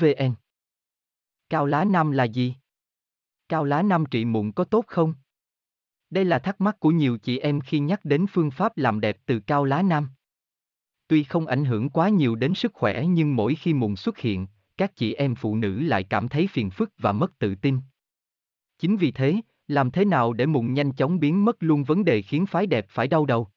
vn Cao lá năm là gì? Cao lá năm trị mụn có tốt không? Đây là thắc mắc của nhiều chị em khi nhắc đến phương pháp làm đẹp từ cao lá nam. Tuy không ảnh hưởng quá nhiều đến sức khỏe nhưng mỗi khi mụn xuất hiện, các chị em phụ nữ lại cảm thấy phiền phức và mất tự tin. Chính vì thế, làm thế nào để mụn nhanh chóng biến mất luôn vấn đề khiến phái đẹp phải đau đầu.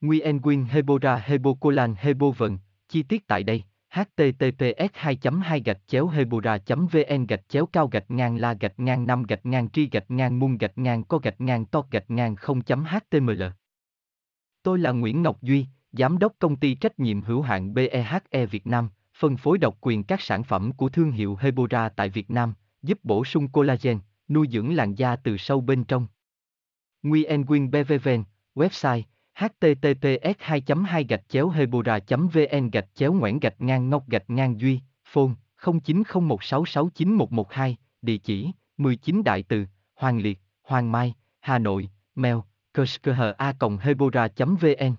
Nguyen Quyên Hebora Hebocolan Hebovận, chi tiết tại đây https 2 2 gạch chéo hebora vn gạch chéo cao gạch ngang la gạch ngang năm gạch ngang tri gạch ngang mung gạch ngang co gạch ngang to gạch ngang 0 html Tôi là Nguyễn Ngọc Duy, Giám đốc công ty trách nhiệm hữu hạn BEHE Việt Nam, phân phối độc quyền các sản phẩm của thương hiệu Hebora tại Việt Nam, giúp bổ sung collagen, nuôi dưỡng làn da từ sâu bên trong. Nguyen Quyên BVVN, website https 2 2 gạch chéo hebora vn gạch chéo ngoãn gạch ngang ngọc gạch ngang duy phone 0901669112 địa chỉ 19 Đại Từ, Hoàng Liệt, Hoàng Mai, Hà Nội, mail kushkha hebora vn.